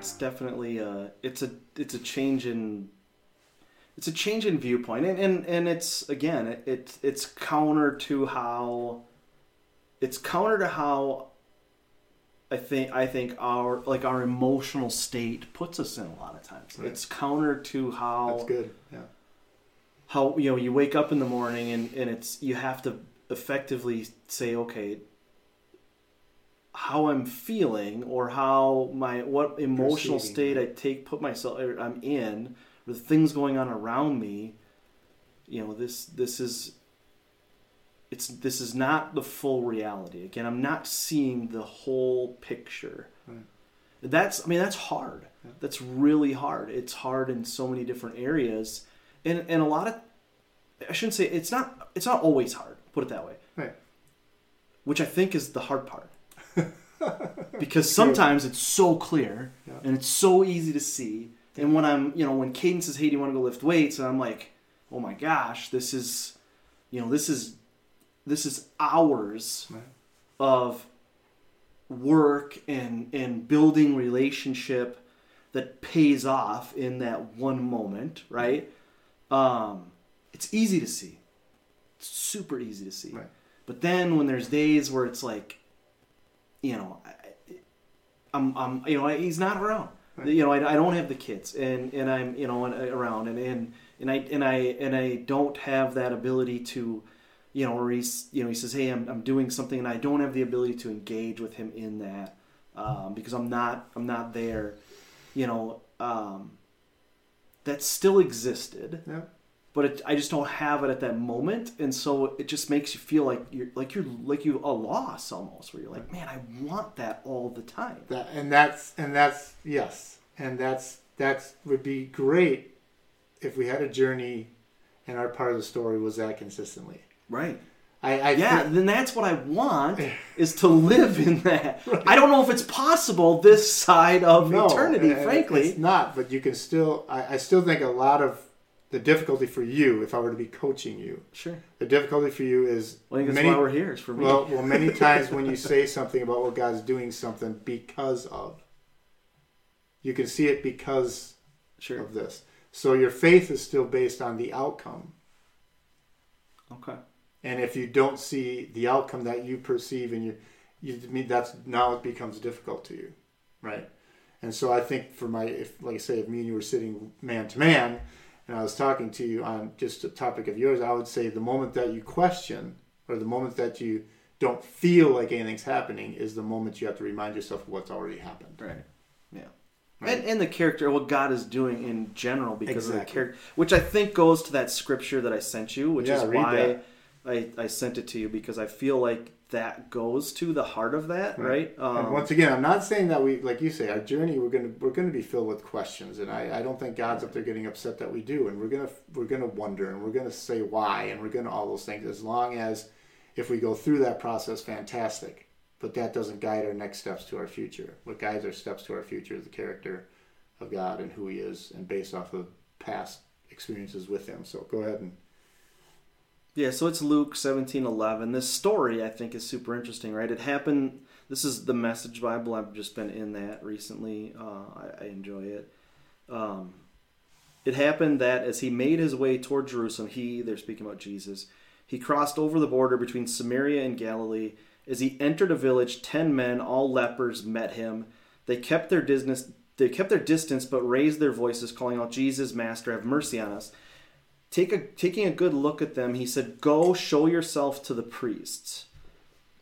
it's definitely a it's a it's a change in it's a change in viewpoint and and, and it's again it, it it's counter to how it's counter to how I think I think our like our emotional state puts us in a lot of times. Right. It's counter to how That's good. Yeah. how you know you wake up in the morning and, and it's you have to effectively say okay how i'm feeling or how my what emotional Perceiving, state i take put myself or i'm in or the things going on around me you know this this is it's this is not the full reality. Again i'm not seeing the whole picture. Right. that's i mean that's hard. Yeah. that's really hard. It's hard in so many different areas. And and a lot of i shouldn't say it's not it's not always hard put it that way. Right. which i think is the hard part because sometimes it's so clear Yeah. and it's so easy to see and when i'm you know when Caden says hey do you want to go lift weights and i'm like oh my gosh this is you know this is this is hours Right. of work and and building relationship that pays off in that one moment right um it's easy to see it's super easy to see Right. but then when there's days where it's like you know I, i'm i'm you know he's not around Right. you know I, I don't have the kids and and i'm you know and- around and and and i and i and i don't have that ability to you know, or he's, you know, he says, "Hey, I'm, I'm doing something," and I don't have the ability to engage with him in that um, because I'm not, I'm not there. You know, um, that still existed, Yeah. But it, I just don't have it at that moment, and so it just makes you feel like you're, like you're, like you a loss almost, where you're like, "Man, I want that all the time." That and that's and that's yes, and that's that's would be great if we had a journey, and our part of the story was that consistently. Right. I, I Yeah, think- then that's what I want is to live in that. I don't know if it's possible this side of no, eternity, frankly. it's not. But you can still. I, I still think a lot of the difficulty for you, if I were to be coaching you, Sure. the difficulty for you is Well, I think that's many. why we're here. Is for me. Well, well, many times when you say something about what God's doing something because of, you can see it because sure. of this. So your faith is still based on the outcome. Okay. And if you don't see the outcome that you perceive and you, you I mean that's now it becomes difficult to you, right? And so I think for my, if like I say, if me and you were sitting man to man, and I was talking to you on just a topic of yours, I would say the moment that you question or the moment that you don't feel like anything's happening is the moment you have to remind yourself of what's already happened. Right. Yeah. Right. And, and the character, what God is doing in general, because of the character, which I think goes to that scripture that I sent you, which Yeah, is why. I, I sent it to you because I feel like that goes to the heart of that, right? and Um, once again, I'm not saying that we, like you say, our journey we're gonna we're gonna be filled with questions, and I, I don't think God's up there getting upset that we do, and we're gonna we're gonna wonder, and we're gonna say why, and we're gonna all those things. As long as if we go through that process, fantastic. But that doesn't guide our next steps to our future. What guides our steps to our future is the character of God and who He is, and based off of past experiences with Him. So go ahead and Yeah, so it's Luke seventeen eleven. This story I think is super interesting, right? It happened. This is the Message Bible. I've just been in that recently. Uh, I, I enjoy it. Um, it happened that as he made his way toward Jerusalem, he, they're speaking about Jesus, he crossed over the border between Samaria and Galilee. As he entered a village, ten men, all lepers, met him. They kept their distance, they kept their distance, but raised their voices, calling out, Jesus, Master, have mercy on us. Take a, taking a good look at them, he said, Go show yourself to the priests.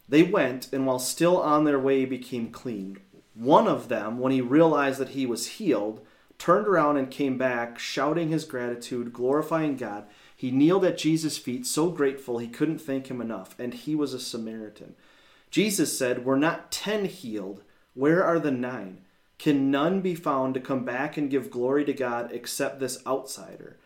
They went, and while still on their way, became clean. One of them, when he realized that he was healed, turned around and came back, shouting his gratitude, glorifying God. He kneeled at Jesus' feet, so grateful he couldn't thank him enough, and he was a Samaritan. Jesus said, Were not ten healed? Where are the nine? Can none be found to come back and give glory to God except this outsider?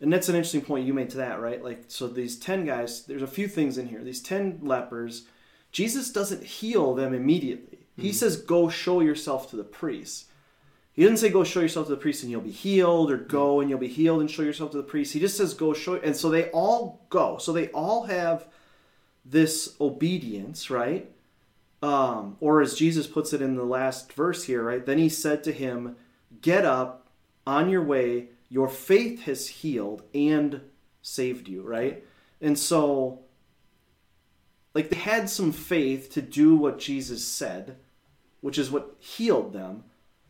And that's an interesting point you made to that, right? Like, so these 10 guys, there's a few things in here. These 10 lepers, Jesus doesn't heal them immediately. He says, go show yourself to the priests. He doesn't say, go show yourself to the priest and you'll be healed, or go and you'll be healed and show yourself to the priest. He just says, go show. And so they all go. So they all have this obedience, right? Um, or as Jesus puts it in the last verse here, right? Then he said to him, Get up on your way, your faith has healed and saved you, right? And so, like, they had some faith to do what Jesus said, which is what healed them.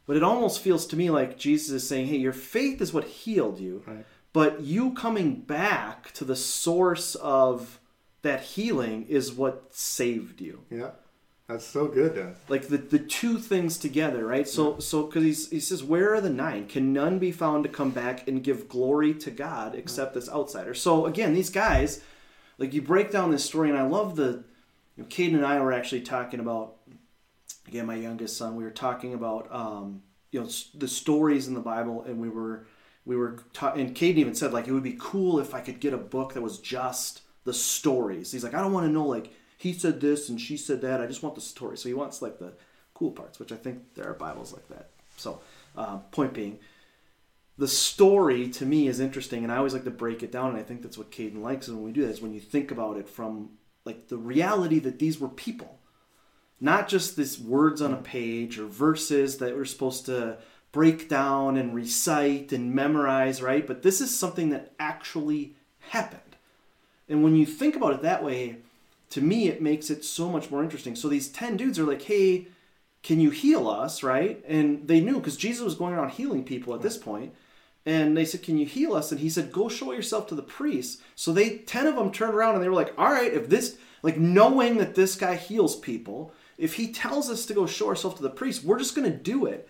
But it almost feels to me like Jesus is saying, Hey, your faith is what healed you. Right. But you coming back to the source of that healing is what saved you Yeah. That's so good then. like the, the two things together right? So so because he says where are the nine? Can none be found to come back and give glory to god except this outsider? So again these guys like you break down this story and i love the you know, Caden and i were actually talking about again my youngest son we were talking about um, you know the stories in the bible and we were we were ta- and Caden even said like it would be cool if i could get a book that was just the stories. He's like i don't want to know like he said this and she said that. I just want the story. So he wants like the cool parts which i think there are bibles like that. So uh, point being the story to me is interesting and i always like to break it down and i think that's what Caden likes and when we do that is when you think about it from like the reality that these were people. Not just these words on a page or verses that we're supposed to break down and recite and memorize right? But this is something that actually happened. And when you think about it that way to me it makes it so much more interesting. So these 10 dudes are like hey can you heal us right? And they knew because jesus was going around healing people at this point. And they said can you heal us? And he said go show yourself to the priest so they 10 of them turned around and they were like all right if this like knowing that this guy heals people if he tells us to go show ourselves to the priest we're just going to do it.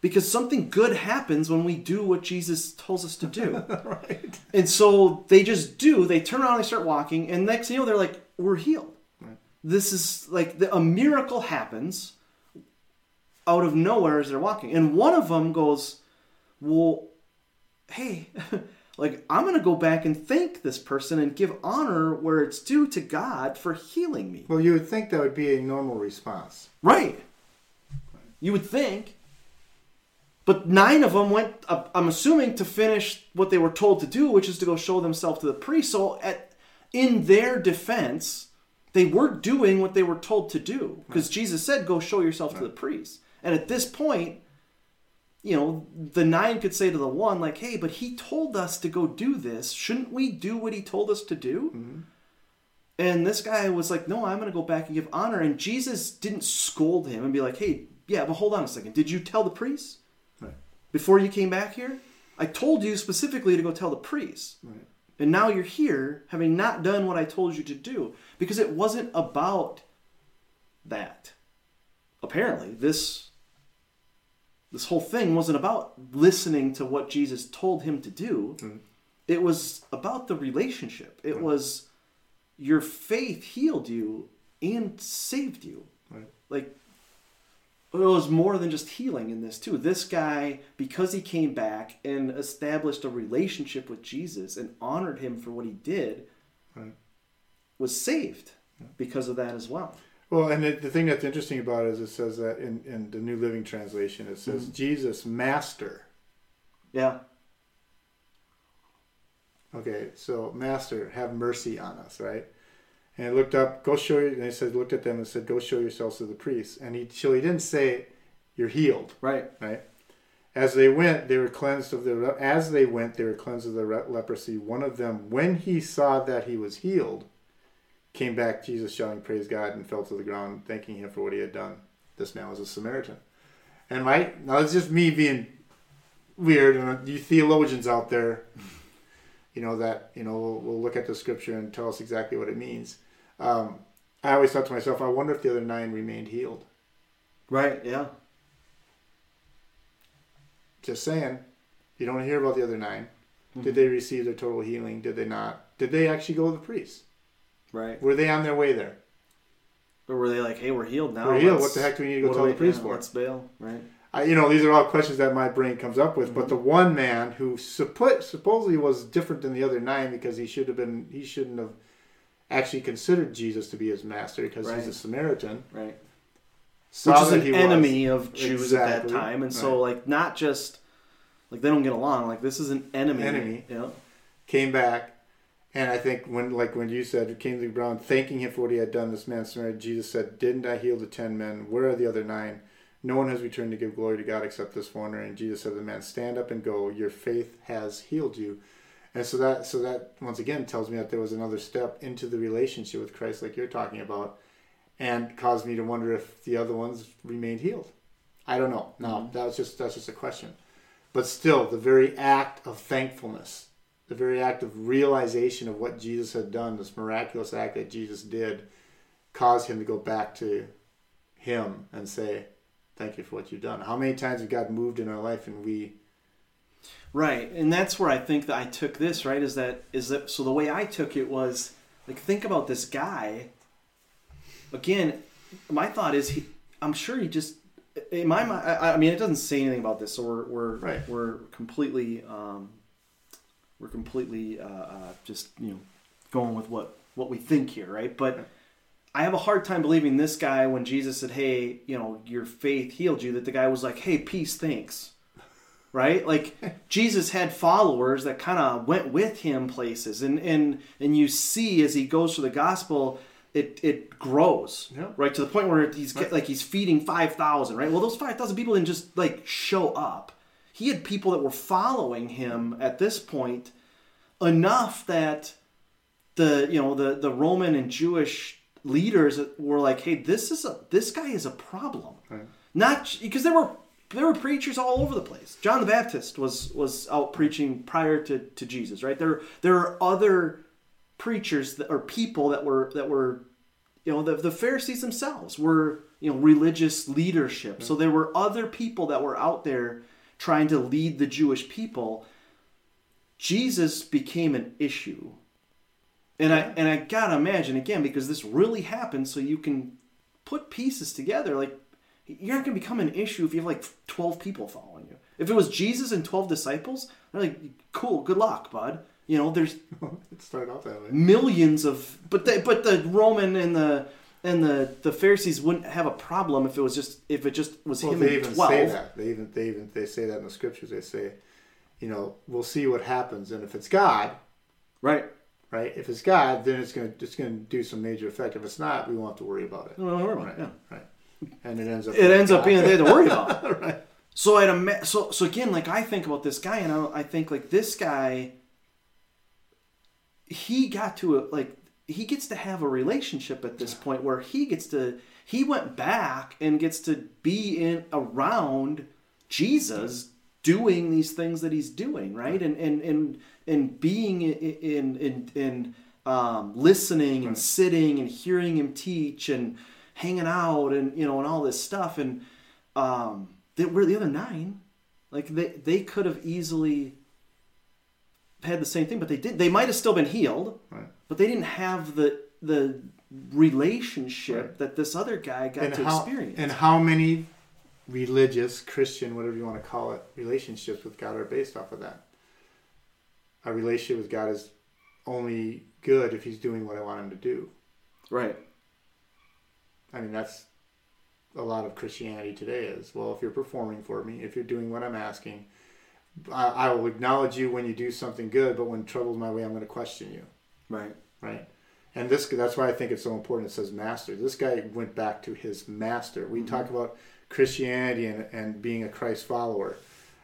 Because something good happens when we do what jesus tells us to do. Right. and so they just do. They turn around, they start walking, and next thing you know, they're like, "We're healed." This is like the, a miracle happens out of nowhere as they're walking, and one of them goes, "Well, hey, like I'm gonna go back and thank this person and give honor where it's due to God for healing me." Well, you would think that would be a normal response. Right. You would think. But nine of them went, I'm assuming, to finish what they were told to do, which is to go show themselves to the priest. So, at, in their defense, they were doing what they were told to do. Because Jesus said, go show yourself to the priest. And at this point, you know, the nine could say to the one, like, hey, but he told us to go do this. Shouldn't we do what he told us to do? Mm-hmm. And this guy was like, no, I'm going to go back and give honor. And Jesus didn't scold him and be like, hey, yeah, but hold on a second. Did you tell the priest Right. before you came back here? I told you specifically to go tell the priest. Right. And now you're here having not done what I told you to do because it wasn't about that. Apparently, this this whole thing wasn't about listening to what Jesus told him to do. Mm-hmm. It was about the relationship. It was your faith healed you and saved you. Right. Like it was more than just healing in this too. This guy, because he came back and established a relationship with Jesus and honored him for what he did, Right. was saved because of that as well. Well, and the, the thing that's interesting about it is it says that in, in the New Living Translation, it says, mm-hmm. Jesus, Master. Yeah. Okay, so Master, have mercy on us, right? And he looked up, go show you, and he said, looked at them and said, go show yourselves to the priest. And he, so he didn't say, you're healed, Right. right? As they went, they were cleansed of the, as they went, they were cleansed of the leprosy. One of them, when he saw that he was healed, came back, Jesus shouting, praise God, and fell to the ground, thanking him for what he had done. This man was a Samaritan. And right, now it's just me being weird, and uh, you theologians out there, you know, that, you know, will look at the scripture and tell us exactly what it means. Um, I always thought to myself, I wonder if the other nine remained healed. Right. Yeah. Just saying, you don't hear about the other 9 Mm-hmm. Did they receive their total healing? Did they not? Did they actually go to the priest? Right. Were they on their way there? Or were they like, "Hey, we're healed now. We're healed. What the heck do we need to go tell do the priest yeah, for? Let's bail." Right. I, you know, these are all questions that my brain comes up with. But the Mm-hmm. one man who suppo- supposedly was different than the other nine because he should have been, he shouldn't have actually considered Jesus to be his master because he's a Samaritan. Right. Saw Which is an he was. enemy of Jews at that time, and so like not just like they don't get along. Like this is an enemy. Enemy. Yeah. came back And I think when, like when you said, Kingsley Brown, thanking him for what he had done, this man Samaritan, Jesus said, "Didn't I heal the ten men? Where are the other nine? No one has returned to give glory to God except this one." And Jesus said to the man, "Stand up and go. Your faith has healed you." And so that, so that once again tells me that there was another step into the relationship with Christ, like you're talking about, and caused me to wonder if the other ones remained healed. I don't know. No, mm-hmm. that was just that's just a question. But still, the very act of thankfulness the very act of realization of what Jesus had done, this miraculous act that Jesus did, caused him to go back to him and say, Thank you for what you've done. How many times have God moved in our life and we Right. And that's where I think that I took this, right? Is that is that so the way I took it was like think about this guy. Again, my thought is he I'm sure he just in my mind I, I mean it doesn't say anything about this, so we're we're right. we're completely um we're completely uh, uh, just you know going with what what we think here, right? But I have a hard time believing this guy when Jesus said, "Hey, you know, your faith healed you." That the guy was like, "Hey, peace, thanks." Right? Like Jesus had followers that kind of went with him places, and and and you see as he goes through the gospel, it it grows yeah. right to the point where he's right. like he's feeding five thousand. Right? Well, those five thousand people didn't just like show up he had people that were following him at this point enough that the you know the the Roman and Jewish leaders were like, "Hey, this is a this guy is a problem." Right. Not because there were there were preachers all over the place. John the Baptist was was out preaching prior to, to Jesus, right? There there are other preachers that, or people that were that were you know the, the Pharisees themselves were you know religious leadership. So there were other people that were out there trying to lead the Jewish people, Jesus became an issue. And I and I gotta imagine again because this really happened, so you can put pieces together. Like you're not gonna become an issue if you have like twelve people following you. If it was Jesus and twelve disciples, they're like, cool, good luck, bud. You know, there's it started off that way. Millions of, but the but the Roman and the and the the Pharisees wouldn't have a problem if it was just if it just was well, him they even twelve. Say that. They even they even they say that in the scriptures. They say, you know, we'll see what happens, and if it's God, right, right, if it's God, then it's gonna it's gonna do some major effect. If it's not, we won't have to worry about it. We don't worry about right, it. Yeah, right. And it ends up it ends up being a thing to worry about. right. So I'd ima- so so again, like I think about this guy, and I, I think like this guy, he got to a like he gets to have a relationship at this point where he gets to he went back and gets to be in around Jesus doing these things that he's doing right? And and and and being in in in, um, listening and sitting and hearing him teach and hanging out and you know and all this stuff and um they, where the other nine like they they could have easily had the same thing but they did they might have still been healed right but they didn't have the the relationship right. that this other guy got and to how, experience. And how many religious, Christian, whatever you want to call it, relationships with God are based off of that? A relationship with God is only good if He's doing what I want Him to do. Right. I mean, that's a lot of Christianity today is well, if you're performing for me, if you're doing what I'm asking, I, I will acknowledge you when you do something good, but when trouble's my way, I'm going to question you. Right. Right. And this that's why I think it's so important. It says master. This guy went back to his master. We mm-hmm. talk about Christianity and, and being a Christ follower.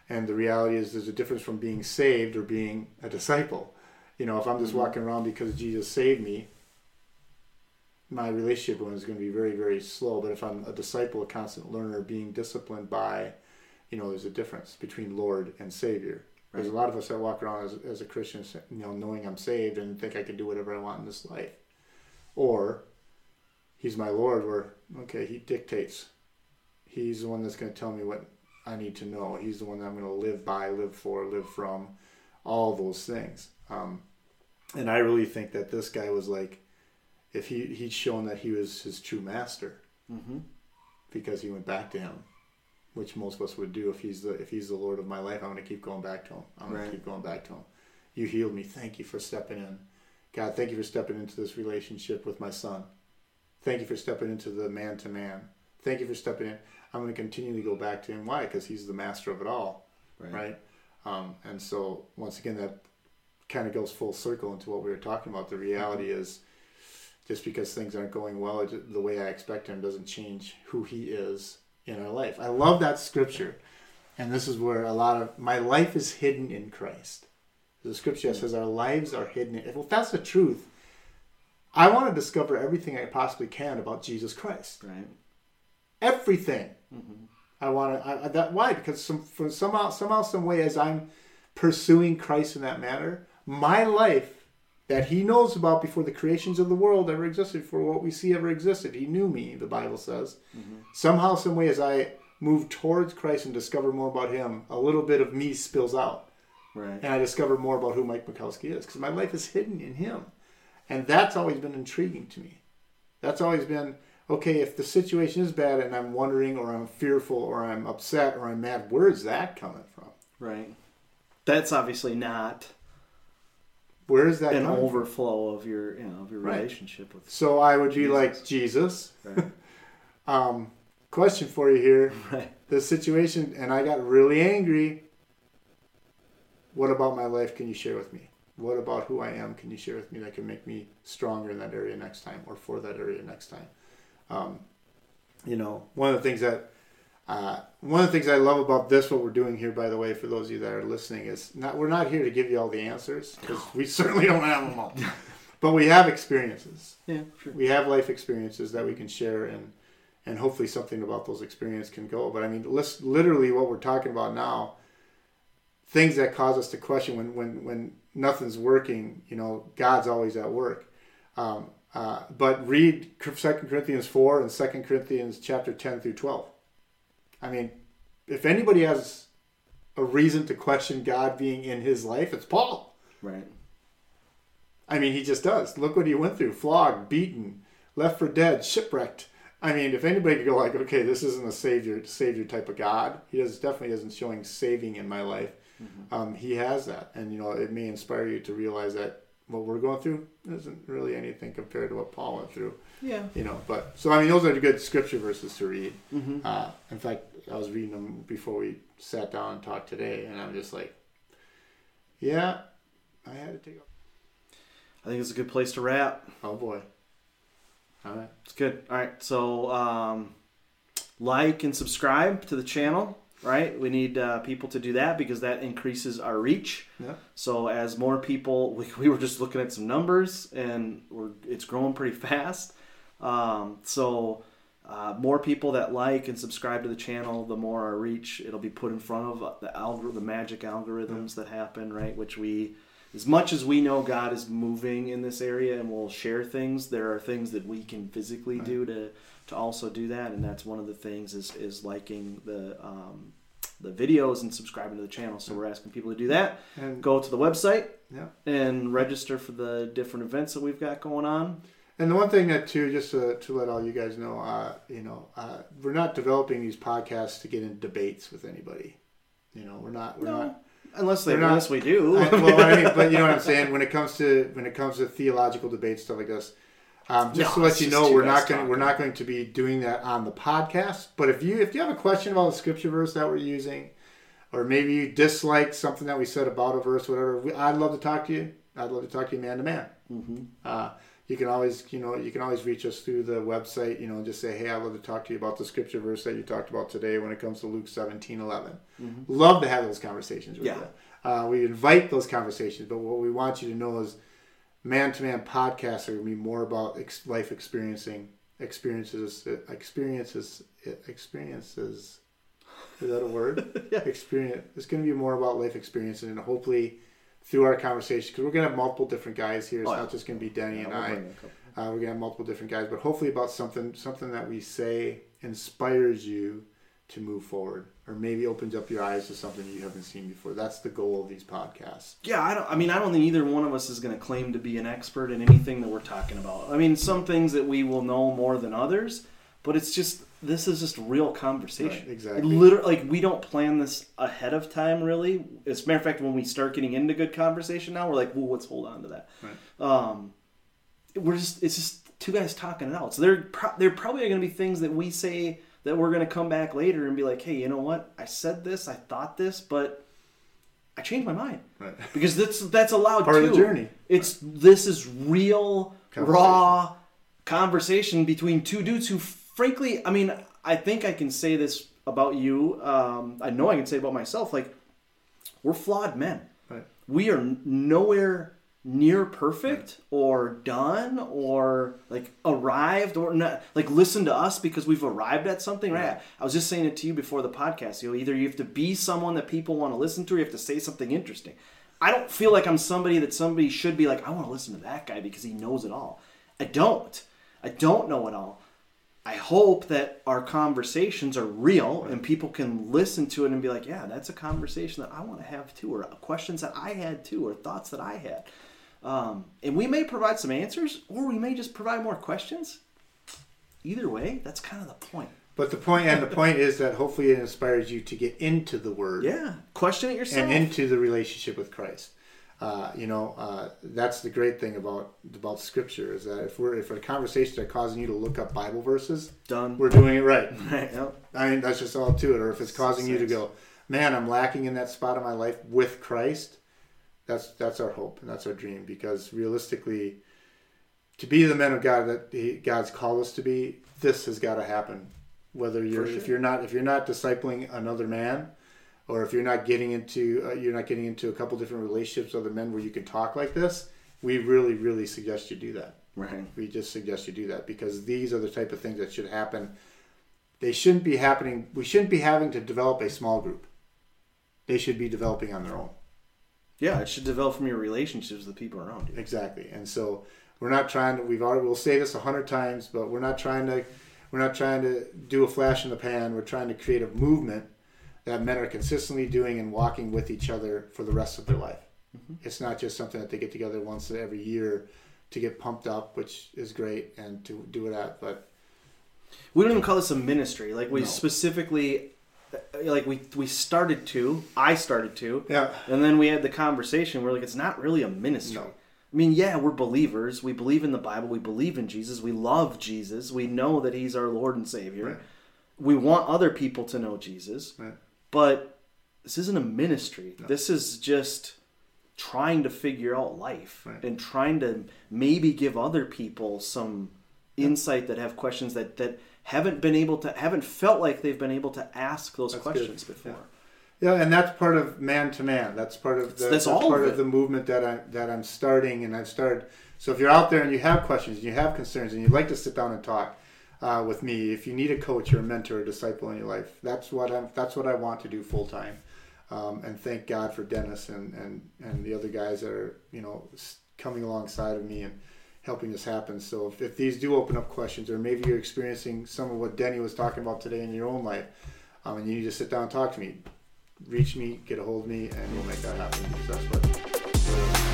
And the reality is there's a difference from being saved or being a disciple. You know, if I'm just mm-hmm. walking around because Jesus saved me, my relationship with him is going to be very, very slow. But if I'm a disciple, a constant learner, being disciplined by, you know, there's a difference between Lord and Savior. There's a lot of us that walk around as, as a Christian, you know, knowing I'm saved and think I can do whatever I want in this life. Or he's my Lord, where, okay, he dictates. He's the one that's going to tell me what I need to know. He's the one that I'm going to live by, live for, live from, all those things. Um, and I really think that this guy was like, if he he'd shown that he was his true master, mm-hmm. because he went back to him which most of us would do if he's the if he's the Lord of my life. I'm going to keep going back to him. I'm going to keep going back to him. You healed me. Thank you for stepping in. God, thank you for stepping into this relationship with my son. Thank you for stepping into the man to man. Thank you for stepping in. I'm going to continue to go back to him. Why? Because he's the master of it all, right? right? Um, and so once again, that kind of goes full circle into what we were talking about. The reality is, just because things aren't going well the way I expect him doesn't change who he is in our life. I love that scripture. And this is where a lot of my life is hidden in Christ. The scripture says our lives are hidden. In, well, if that's the truth, I want to discover everything I possibly can about Jesus Christ. Right. Everything. Mm-hmm. I want to. I, that why? Because some for somehow somehow some way as I'm pursuing Christ in that manner, my life that He knows about before the creations of the world ever existed, before what we see ever existed. He knew me. The Bible says. Mm-hmm. Somehow, some way, as I move towards Christ and discover more about Him, a little bit of me spills out. Right. And I discover more about who Mike Mikowski is because my life is hidden in Him. And that's always been intriguing to me. That's always been okay, if the situation is bad and I'm wondering or I'm fearful or I'm upset or I'm mad, where is that coming from? Right. That's obviously not where is that an overflow from? of your you know of your right. relationship with So I would be Jesus. like Jesus. Right. um, question for you here. Right. The situation and I got really angry. What about my life can you share with me? What about who I am can you share with me that can make me stronger in that area next time or for that area next time? Um, you know, one of the things that uh, one of the things I love about this, what we're doing here, by the way, for those of you that are listening, is not we're not here to give you all the answers because we certainly don't have them all, but we have experiences. Yeah, sure. We have life experiences that we can share, and and hopefully something about those experiences can go. But I mean, literally, what we're talking about now, things that cause us to question when when when nothing's working, you know, God's always at work. Um, uh, but read Second Corinthians 4 and Second Corinthians chapter 10 through 12. I mean, if anybody has a reason to question God being in his life, it's Paul. Right. I mean, he just does. Look what he went through flogged, beaten, left for dead, shipwrecked. I mean, if anybody could go like, okay, this isn't a savior savior type of God, he does definitely isn't showing saving in my life. Mm-hmm. Um, he has that, and you know, it may inspire you to realize that what we're going through isn't really anything compared to what Paul went through. Yeah. You know, but so I mean, those are good scripture verses to read. Mm-hmm. Uh, in fact, I was reading them before we sat down and talked today, and I'm just like, yeah, I had to take. I think it's a good place to wrap. Oh boy. All right. It's good. All right. So, um, like and subscribe to the channel right? We need uh, people to do that because that increases our reach. Yeah. So as more people, we, we were just looking at some numbers and we're it's growing pretty fast. Um, so uh, more people that like and subscribe to the channel, the more our reach. It'll be put in front of uh, the algor- the magic algorithms yeah. that happen, right? Which we, as much as we know God is moving in this area and we'll share things, there are things that we can physically right. do to to also do that, and that's one of the things is is liking the um, the videos and subscribing to the channel. So we're asking people to do that. And go to the website yeah. and register for the different events that we've got going on. And the one thing that too, just to, to let all you guys know, uh, you know, uh, we're not developing these podcasts to get in debates with anybody. You know, we're not. We're no. not. Unless they, unless we do. I, well, I mean, but you know what I'm saying. When it comes to when it comes to theological debates, stuff like this, um, just no, to let you know, we're not going we're not going to be doing that on the podcast. But if you if you have a question about a scripture verse that we're using, or maybe you dislike something that we said about a verse, whatever, we, I'd love to talk to you. I'd love to talk to you man to man. Mm-hmm. Uh, you can always you know you can always reach us through the website. You know, just say, hey, I'd love to talk to you about the scripture verse that you talked about today when it comes to Luke 17, 11. Mm-hmm. Love to have those conversations with yeah. you. Uh, we invite those conversations, but what we want you to know is man to man podcasts are going to be more about ex- life experiencing experiences, experiences, experiences. Is that a word? yeah. Experience. It's going to be more about life experiences, and hopefully through our conversation, because we're going to have multiple different guys here. It's oh, not just going to be Denny yeah, and I. Uh, we're going to have multiple different guys, but hopefully about something something that we say inspires you to move forward or maybe opens up your eyes to something you haven't seen before. That's the goal of these podcasts. Yeah, I don't I mean I don't think either one of us is going to claim to be an expert in anything that we're talking about. I mean, some things that we will know more than others, but it's just this is just real conversation. Right, exactly. Literally, like we don't plan this ahead of time. Really, as a matter of fact, when we start getting into good conversation now, we're like, "Well, let's hold on to that." Right. Um, we're just it's just two guys talking it out. So there pro- there probably are going to be things that we say that we're going to come back later and be like, hey, you know what? I said this, I thought this, but I changed my mind Right. because that's that's allowed Part too. of the journey. It's this is real Conversation. raw conversation between two dudes who, frankly, I mean, I think I can say this about you. Um, I know I can say about myself. Like, we're flawed men. Right. We are nowhere near perfect or done or like arrived or not like listen to us because we've arrived at something right? I was just saying it to you before the podcast you know either you have to be someone that people want to listen to or you have to say something interesting. I don't feel like i'm somebody that somebody should be like i want to listen to that guy because he knows it all. I don't. I don't know it all. I hope that our conversations are real and people can listen to it and be like, yeah, that's a conversation that I want to have too, or questions that I had too, or thoughts that I had. Um, and we may provide some answers, or we may just provide more questions. Either way, that's kind of the point. But the point and the point is that hopefully it inspires you to get into the Word Yeah, question it yourself. and into the relationship with Christ. Uh, you know, uh, that's the great thing about about Scripture is that if we're if a conversation are causing you to look up Bible verses, Done. we're doing it right. Right, yep. I mean, that's just all to it. Or if it's causing you to go, man, I'm lacking in that spot of my life with Christ. That's that's our hope and that's our dream. Because realistically, to be the men of God that he, God's called us to be, this has got to happen. Whether you're For if you're not if you're not discipling another man, or if you're not getting into uh, you're not getting into a couple different relationships with other men where you can talk like this, we really really suggest you do that. Right. We just suggest you do that because these are the type of things that should happen. They shouldn't be happening. We shouldn't be having to develop a small group. They should be developing on their own. Yeah, it should develop from your relationships with the people around you. Exactly. And so we're not trying to. We've already. We'll say this a hundred times, but we're not trying to. We're not trying to do a flash in the pan. We're trying to create a movement that men are consistently doing and walking with each other for the rest of their life. Mm-hmm. It's not just something that they get together once every year to get pumped up, which is great, and to do it at. But We don't even call this a ministry. Like we No. specifically, Uh, like we we started to. I started to. yeah, And then we had the conversation where like it's not really a ministry. No. I mean, yeah, we're believers. We believe in the Bible. We believe in Jesus. We love Jesus. We know that He's our Lord and Savior. Right. We want other people to know Jesus. Right. But this isn't a ministry. This is just trying to figure out life Right. and trying to maybe give other people some insight that have questions that that haven't been able to haven't felt like they've been able to ask those That's questions good. before. Yeah, and that's part of man to man. That's part of the, That's all part of of, the movement that I that I'm starting, and I've started. So if you're out there and you have questions, and you have concerns, and you'd like to sit down and talk uh, with me, if you need a coach or a mentor or disciple in your life, that's what I'm. That's what I want to do full time. Um, and thank God for Dennis and, and and the other guys that are you know coming alongside of me and helping this happen. So if, if these do open up questions, or maybe you're experiencing some of what Denny was talking about today in your own life, um, and you need to sit down and talk to me, reach me, get a hold of me, and we'll make that happen what